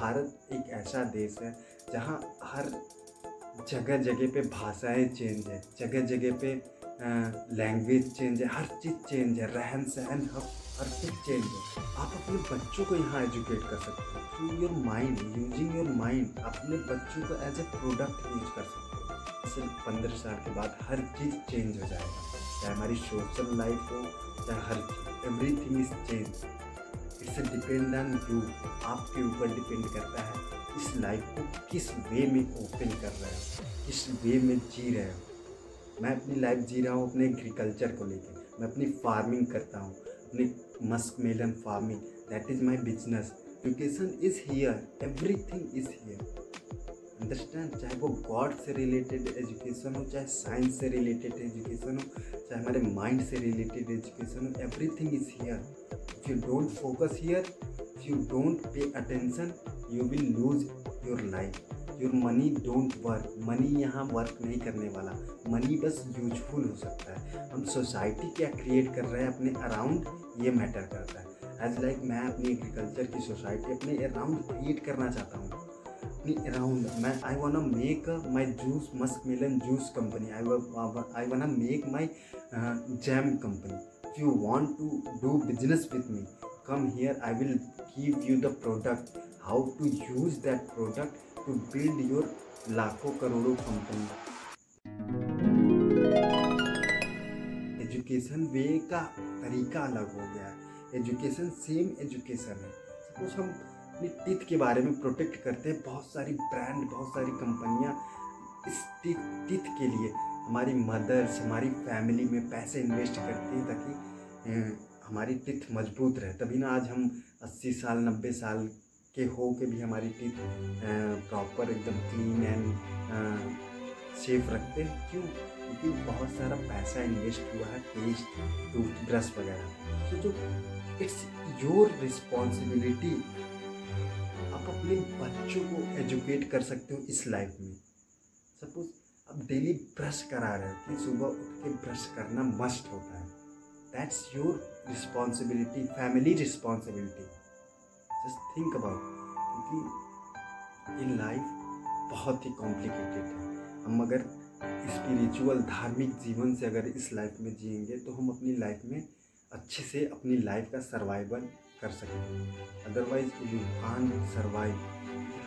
भारत एक ऐसा देश है जहाँ हर जगह जगह पे भाषाएँ चेंज है जगह जगह पे लैंग्वेज चेंज है, हर चीज़ चेंज है रहन सहन हर हर चीज़ चेंज है। आप अपने बच्चों को यहाँ एजुकेट कर सकते हो through your mind using your mind अपने बच्चों को एज ए प्रोडक्ट यूज़ कर सकते हो। सिर्फ़ पंद्रह साल के बाद हर चीज़ चेंज हो जाएगा, चाहे हमारी सोशल लाइफ हो, चाहे हर चीज़ everything is change it's depend on you आपके ऊपर डिपेंड करता है, इस लाइफ को किस वे में ओपन कर रहे हो, किस वे में जी रहे हो। मैं अपनी लाइफ जी रहा हूँ, अपने एग्रीकल्चर को लेकर मैं अपनी फ़ार्मिंग करता हूँ, अपनी musk melon farming that is my business education is here everything is here understand चाहे वो गॉड से रिलेटेड एजुकेशन हो, चाहे साइंस से रिलेटेड एजुकेशन हो, चाहे हमारे माइंड से रिलेटेड एजुकेशन हो everything is here if you don't focus here if you don't pay attention you will lose your life your money don't work money यहाँ work नहीं करने वाला. मनी बस यूजफुल हो सकता है. हम सोसाइटी क्या क्रिएट कर रहे हैं अपने अराउंड ये मैटर करता है. एज लाइक like मैं अपनी एग्रीकल्चर की सोसाइटी अपने अराउंड क्रिएट करना चाहता हूँ. अपनी अराउंड मैं I wanna make my juice musk melon juice company I I wanna make my jam company if you want to do business with me come here. I will give you the product. How to use that product to build your लाखों करोड़ों company education वे का तरीका अलग हो गया है. Education same education है. Suppose हम अपनी टिथ के बारे में प्रोटेक्ट करते हैं बहुत सारी ब्रांड बहुत सारी कंपनियाँ इस टिथ के लिए। हमारी मदर्स हमारी फैमिली में पैसे इन्वेस्ट करती हैं ताकि हमारी टिथ मज़बूत रहे। तभी ना आज हम 80 साल 90 साल के हो के भी हमारी टीथ प्रॉपर एकदम क्लीन एंड सेफ़ रखते हैं। क्यों? क्योंकि बहुत सारा पैसा इन्वेस्ट हुआ है पेस्ट टूथब्रश वगैरह। तो जो इट्स योर रिस्पॉन्सिबिलिटी अपने बच्चों को एजुकेट कर सकते हो इस लाइफ में। सपोज़ अब डेली ब्रश करा रहे हो कि सुबह उठ के ब्रश करना मस्ट होता है। That's your responsibility family responsibility just think about क्योंकि इन लाइफ बहुत ही कॉम्प्लिकेटेड है। हम अगर स्पिरिचुअल धार्मिक जीवन से अगर इस लाइफ में जिएँगे तो हम अपनी लाइफ में अच्छे से अपनी लाइफ का सर्वाइवल कर सकेंगे अदरवाइज़ यू कान सर्वाइव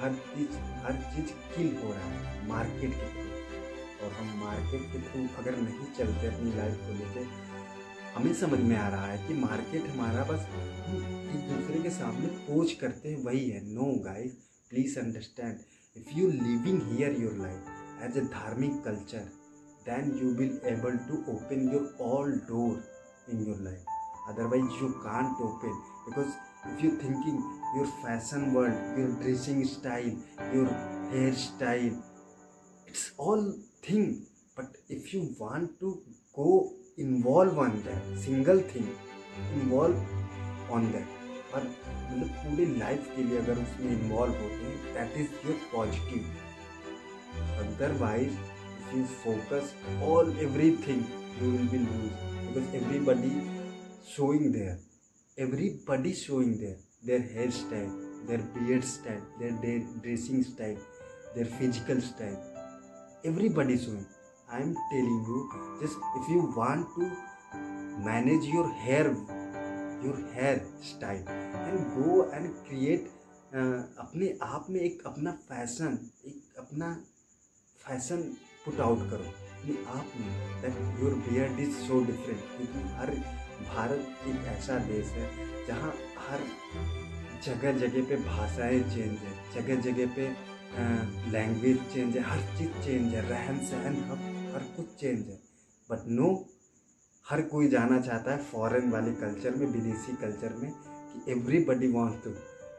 हर चीज़ हर चीज़ किल हो रहा है मार्केट के थ्रू और हम मार्केट के थ्रू अगर नहीं चलते अपनी लाइफ को लेकर हमें समझ में आ रहा है कि मार्केट हमारा बस एक दूसरे के सामने पोच करते हैं, वही है। No guys please understand if you living here your life as a धार्मिक culture then you will able to open your all door in your life otherwise you can't open because if you thinking your fashion world your dressing style your hair style it's all thing but if you want to go involve on that single thing involve on that और मतलब पूरी life के लिए अगर उसमें involve होते हैं that is your positive otherwise if you focus all every thing you will be lose because everybody showing there everybody showing there their hairstyle their beard style their, their dressing style their physical style everybody showing I am telling you, just if you want to manage your hair, your hair style, and go and create uh, अपने आप में एक अपना fashion एक अपना fashion put out करो अपने आप में that your beard is so different क्योंकि हर भारत एक ऐसा देश है जहाँ हर जगह जगह पे भाषाएँ चेंज है जगह जगह पे लैंग्वेज चेंज है, हर चीज़ चेंज है रहन सहन हर हर कुछ चेंज है। बट नो हर कोई जाना चाहता है फॉरेन वाले कल्चर में, विदेशी कल्चर में, कि एवरीबडी वॉन्ट टू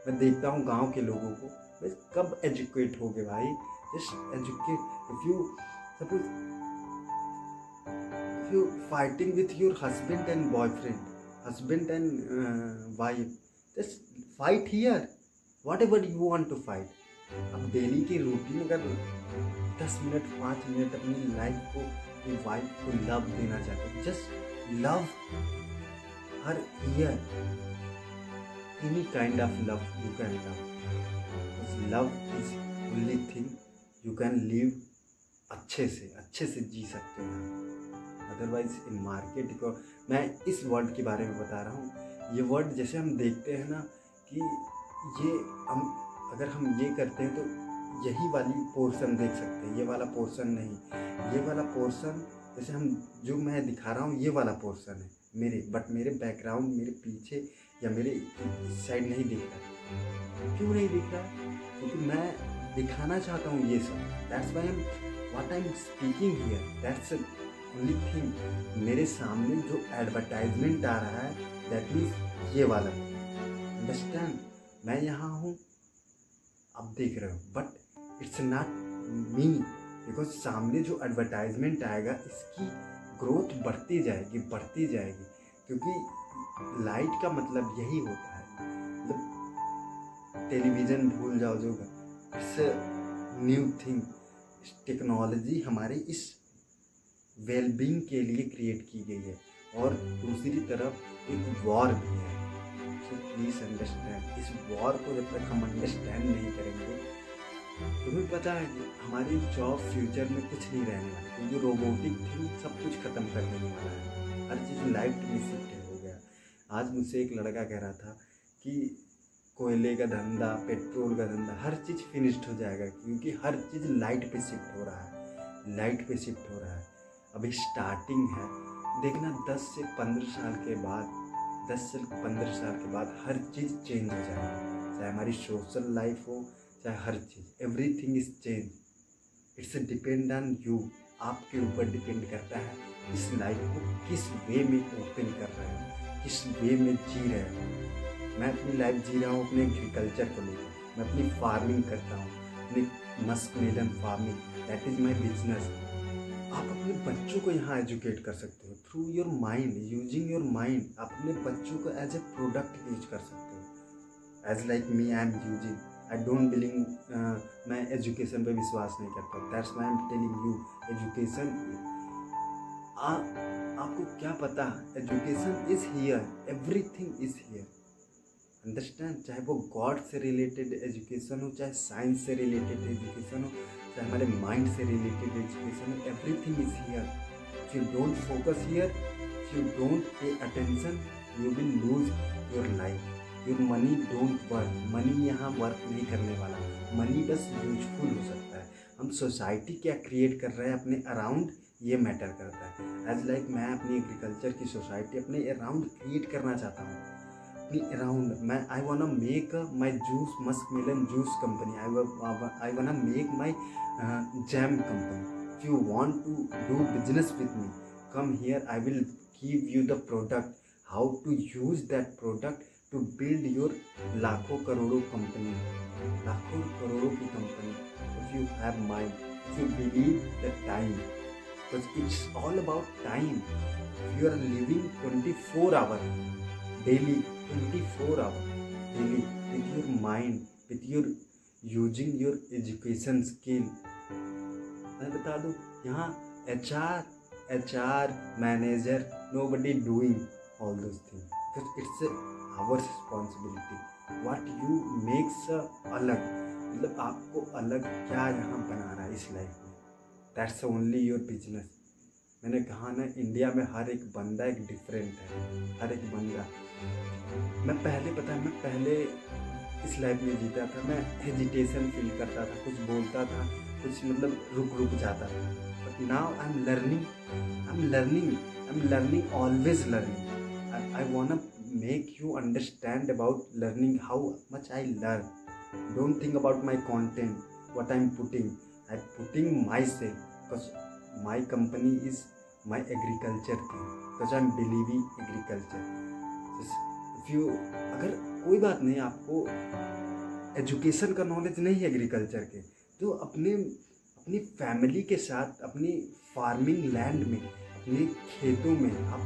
मैं देखता हूँ गाँव के लोगों को बस कब एजुकेट हो गए भाई? Just educate if you suppose you fighting with your husband and boyfriend husband and wife just fight here whatever you want to fight अब डेली की रूटीन अगर दस मिनट पाँच मिनट अपनी लाइफ को, अपनी वाइफ को लव देना चाहते just love her year any kind of love you can love love is only thing you can live अच्छे से अच्छे से जी सकते हो। अदरवाइज़ इन मार्केट को, मैं इस वर्ड के बारे में बता रहा हूँ। ये वर्ड जैसे हम देखते हैं ना कि ये हम, अगर हम ये करते हैं तो यही वाली पोर्शन देख सकते हैं। ये वाला पोर्शन नहीं। ये वाला पोर्शन जैसे हम, जो मैं दिखा रहा हूँ, ये वाला पोर्शन है मेरे बट मेरे बैकग्राउंड मेरे पीछे या मेरे साइड नहीं दिख रहा। क्यों नहीं दिख रहा? क्योंकि मैं दिखाना चाहता हूँ ये सब। That's why am what I am speaking here that's thing मेरे सामने जो एडवर्टाइजमेंट आ रहा है दैट मीन्स ये वाला। अंडरस्टैंड मैं यहाँ हूँ, आप देख रहे हो but it's not me because सामने जो एडवर्टाइजमेंट आएगा, इसकी ग्रोथ बढ़ती जाएगी बढ़ती जाएगी, क्योंकि लाइट का मतलब यही होता है। मतलब टेलीविज़न भूल जाओ जो इट्स न्यू थिंग टेक्नोलॉजी हमारे इस वेलबींग के लिए क्रिएट की गई है। और दूसरी तरफ़ एक वॉर भी है। सो प्लीज़ अंडरस्टैंड इस वॉर को जब तक हम अंडरस्टैंड नहीं करेंगे, तुम्हें पता है कि हमारी जॉब फ्यूचर में कुछ नहीं रहने वाली, क्योंकि रोबोटिक थिंग सब कुछ ख़त्म कर देने वाला है। हर चीज़ लाइट में शिफ्ट हो गया। आज मुझसे एक लड़का कह रहा था कि कोयले का धंधा, पेट्रोल का धंधा, हर चीज़ फिनिश्ड हो जाएगा, क्योंकि हर चीज़ लाइट पे शिफ्ट हो रहा है। लाइट पे शिफ्ट हो रहा है। अभी स्टार्टिंग है। देखना दस से पंद्रह साल के बाद, दस से पंद्रह साल के बाद हर चीज़ चेंज हो जाएगी। चाहे हमारी सोशल लाइफ हो, चाहे हर चीज़ everything is change it's depend on you आपके ऊपर डिपेंड करता है इस लाइफ को किस वे में ओपन कर रहे हैं, किस वे में जी रहे हैं। मैं अपनी लाइफ जी रहा हूँ अपने एग्रीकल्चर को लेकर। मैं अपनी फ़ार्मिंग करता हूँ, अपनी musk farming that is my business आप अपने बच्चों को यहाँ एजुकेट कर सकते हो through your mind using your mind आप अपने बच्चों को एज ए प्रोडक्ट यूज़ कर सकते हो। As like me I am using I don't believing मैं एजुकेशन पे विश्वास नहीं करता that's why am telling you education आपको क्या पता education is here everything is here understand चाहे वो गॉड से रिलेटेड एजुकेशन हो, चाहे साइंस से रिलेटेड एजुकेशन हो चाहे हमारे माइंड से related education every is here if you don't focus here you don't pay attention you will lose your life your money don't work money यहाँ work नहीं करने वाला। मनी बस यूजफुल हो सकता है। हम सोसाइटी क्या क्रिएट कर रहे हैं, अपने अराउंड ये मैटर करता है। एज लाइक like मैं अपनी एग्रीकल्चर की सोसाइटी अपने अराउंड क्रिएट करना चाहता हूँ। अराउंड मैं I wanna make my juice musk melon juice company I I wanna make my jam company if you want to do business with me come here I will give you the product how to use that product to build your लाखों करोड़ों company लाखों करोड़ों की company if you have mind if you believe the time because it's all about time you are living twenty four hour daily twenty four hour daily with your mind with your using your education skill मैं बता दूँ, यहाँ H R H R manager nobody doing all those thing because it's our responsibility what you makes अलग मतलब आपको अलग क्या यहाँ बना रहा है इस लाइफ में? दैट्स ओनली योर बिज़नेस मैंने कहा ना इंडिया में हर एक बंदा एक डिफरेंट है हर एक बंदा मैं पहले पता है मैं पहले इस लाइफ में जीता था मैं हेजिटेशन फील करता था कुछ बोलता था कुछ मतलब रुक रुक जाता था but now I am learning I am learning I am learning always learning I want make you understand about learning how much I learn. Don't think about my content, what I'm putting. I'm putting myself because my company is my agriculture thing because I'm believing agriculture. If you अगर कोई बात नहीं, आपको education का knowledge नहीं है agriculture के तो अपने, अपनी फैमिली के साथ, अपनी फ़ार्मिंग लैंड में, अपने खेतों में आप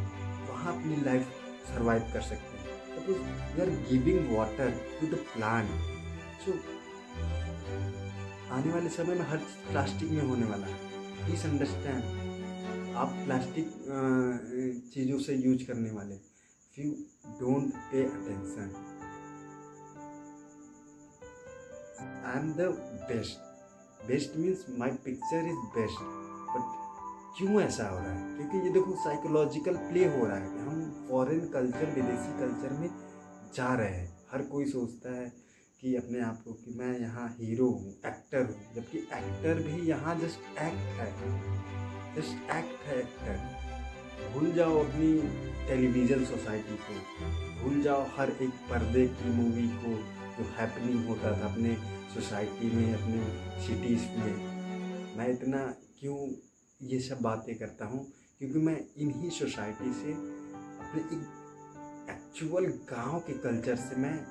वहाँ अपनी लाइफ सर्वाइव कर सकते हैं। Suppose you are giving water to the plant so आने वाले समय में हर प्लास्टिक में होने वाला है। प्लीज़ अंडरस्टैंड आप प्लास्टिक चीज़ों से यूज़ करने वाले। You don't pay attention I am the best best means my picture is best but क्यों ऐसा हो रहा है? क्योंकि ये देखो साइकोलॉजिकल प्ले हो रहा है हम फॉरेन कल्चर विदेशी कल्चर में जा रहे हैं। हर कोई सोचता है कि अपने आप को कि मैं यहाँ हीरो हूँ एक्टर हूँ, जबकि एक्टर भी यहाँ जस्ट एक्ट है। जस्ट एक्ट है भूल जाओ अपनी टेलीविज़न सोसाइटी को। भूल जाओ हर एक पर्दे की मूवी को जो हैपनिंग होता था अपने सोसाइटी में, अपने सिटीज़ में। मैं इतना क्यों ये सब बातें करता हूँ? क्योंकि मैं इन्हीं सोसाइटी से, अपने एक एक्चुअल गाँव के कल्चर से मैं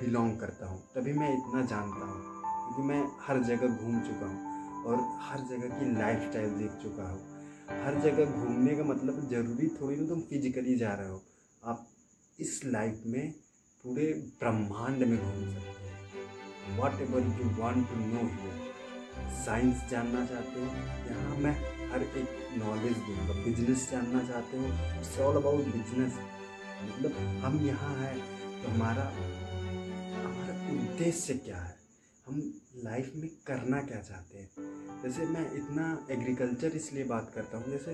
बिलोंग करता हूँ। तभी मैं इतना जानता हूँ। क्योंकि मैं हर जगह घूम चुका हूँ। और हर जगह की लाइफ स्टाइल देख चुका हो। हर जगह घूमने का मतलब ज़रूरी थोड़ी ना तुम फिजिकली जा रहे हो। आप इस लाइफ में पूरे ब्रह्मांड में घूम सकते हो। Whatever you want to know here science जानना चाहते हो? यहाँ मैं हर एक नॉलेज दूँगा। बिज़नेस जानना चाहते हो? इट्स ऑल अबाउट बिज़नेस मतलब हम यहाँ हैं तो हमारा हमारा उद्देश्य क्या है? हम लाइफ में करना क्या चाहते हैं? जैसे मैं इतना एग्रीकल्चर इसलिए बात करता हूँ, जैसे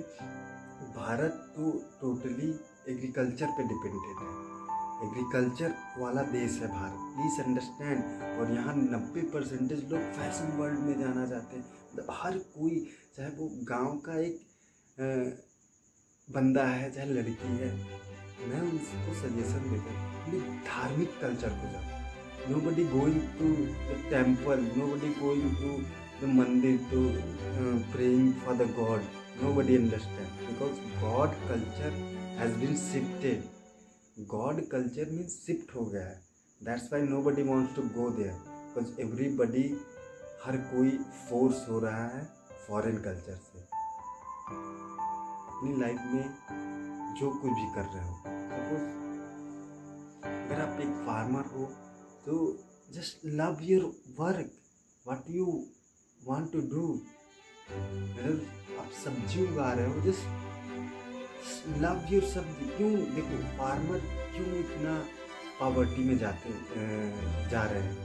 भारत तो टोटली एग्रीकल्चर पे डिपेंडेड है। एग्रीकल्चर वाला देश है भारत। प्लीज़ अंडरस्टैंड और यहाँ नब्बे परसेंटेज लोग फ़ैशन वर्ल्ड में जाना चाहते हैं। मतलब हर कोई, चाहे वो गाँव का एक बंदा है, चाहे लड़की है, मैं उनको सजेशन देता हूँ धार्मिक कल्चर को जाओ। Nobody going to the temple nobody going to the mandir to uh, praying for the god nobody understand because god culture has been shifted god culture means shift ho gaya hai that's why nobody wants to go there because everybody हर कोई force हो रहा है foreign culture से अपनी life में जो कुछ भी कर रहे हो सपोज़ अगर आप एक फार्मर हो तो just love your work what you want to do अगर आप सब्ज़ी उगा रहे हो जस्ट लव योर सब्ज़ी क्यों? देखो फार्मर क्यों इतना पॉवर्टी में जाते जा रहे हैं?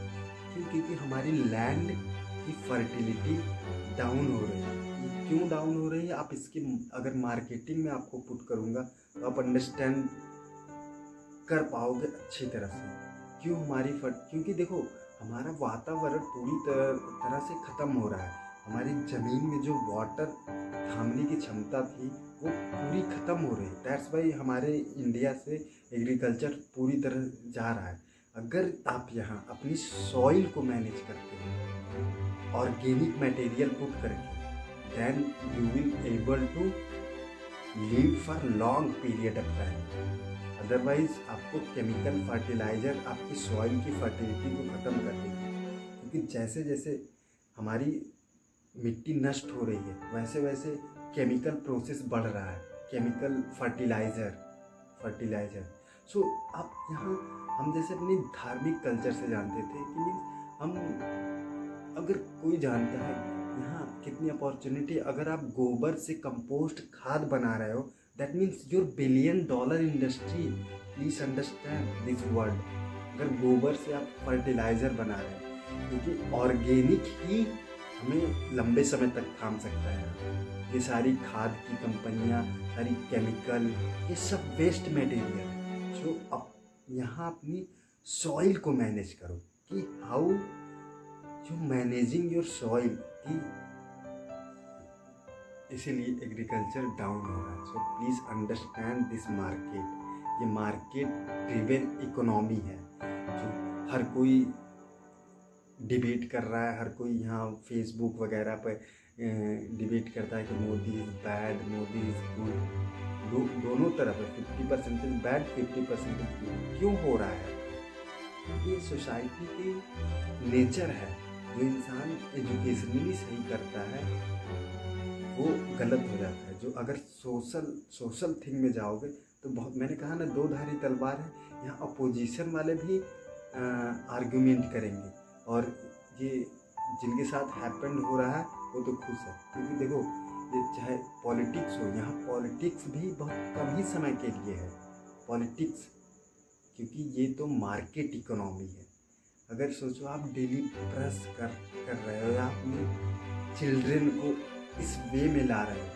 क्यों? क्योंकि हमारी लैंड की फर्टिलिटी डाउन हो रही है। क्यों डाउन हो रही है? आप इसकी, अगर मार्केटिंग में आपको पुट करूँगा तो आप अंडरस्टैंड कर पाओगे अच्छी तरह से। क्यों हमारी फट, क्योंकि देखो, हमारा वातावरण पूरी तरह से ख़त्म हो रहा है। हमारी ज़मीन में जो वाटर थामने की क्षमता थी, वो पूरी ख़त्म हो रही है। दैट्स वाई हमारे इंडिया से एग्रीकल्चर पूरी तरह जा रहा है। अगर आप यहाँ अपनी सॉइल को मैनेज करते हैं ऑर्गेनिक मटेरियल पुट करके then you will able to live for long period of time otherwise आपको केमिकल फर्टिलाइज़र आपकी सॉइल की फर्टिलिटी को ख़त्म कर देगी क्योंकि जैसे जैसे हमारी मिट्टी नष्ट हो रही है, वैसे वैसे केमिकल प्रोसेस बढ़ रहा है। केमिकल फर्टिलाइज़र फर्टिलाइज़र सो आप यहाँ, हम जैसे अपने धार्मिक कल्चर से जानते थे कि मीन्स हम, अगर कोई जानता है, यहाँ कितनी अपॉर्चुनिटी अगर आप गोबर से कंपोस्ट खाद बना रहे हो that means your billion dollar industry please understand this word अगर गोबर से आप फर्टिलाइज़र बना रहे हैं, क्योंकि ऑर्गेनिक ही हमें लंबे समय तक थाम सकता है। ये सारी खाद की कंपनियाँ, सारी केमिकल ये सब वेस्ट मटेरियल जो अब यहाँ अपनी सॉइल को मैनेज करो कि how you managing your soil कि इसीलिए एग्रीकल्चर डाउन हो रहा है। So please understand this market ये मार्केट ड्रिवेन इकोनॉमी है। जो हर कोई डिबेट कर रहा है, हर कोई यहाँ फेसबुक वगैरह पर डिबेट करता है कि Modi is bad Modi is good दोनों तरफ़ है। Fifty percent is bad fifty percent is good क्यों हो रहा है? ये सोसाइटी की नेचर है। जो इंसान एजुकेशनली सही करता है वो गलत हो जाता है। जो अगर सोशल सोशल थिंग में जाओगे तो बहुत, मैंने कहा ना, दो धारी तलवार है। यहाँ अपोजिशन वाले भी आर्गूमेंट करेंगे। और ये जिनके साथ हैपेंड हो रहा है, वो तो खुश है। क्योंकि देखो, ये चाहे पॉलिटिक्स हो, यहाँ पॉलिटिक्स भी बहुत कम ही समय के लिए है। पॉलिटिक्स क्योंकि ये तो मार्केट इकोनॉमी है। अगर सोचो, आप डेली ब्रश कर कर रहे हो या अपने चिल्ड्रेन को इस वे में ला रहे हो।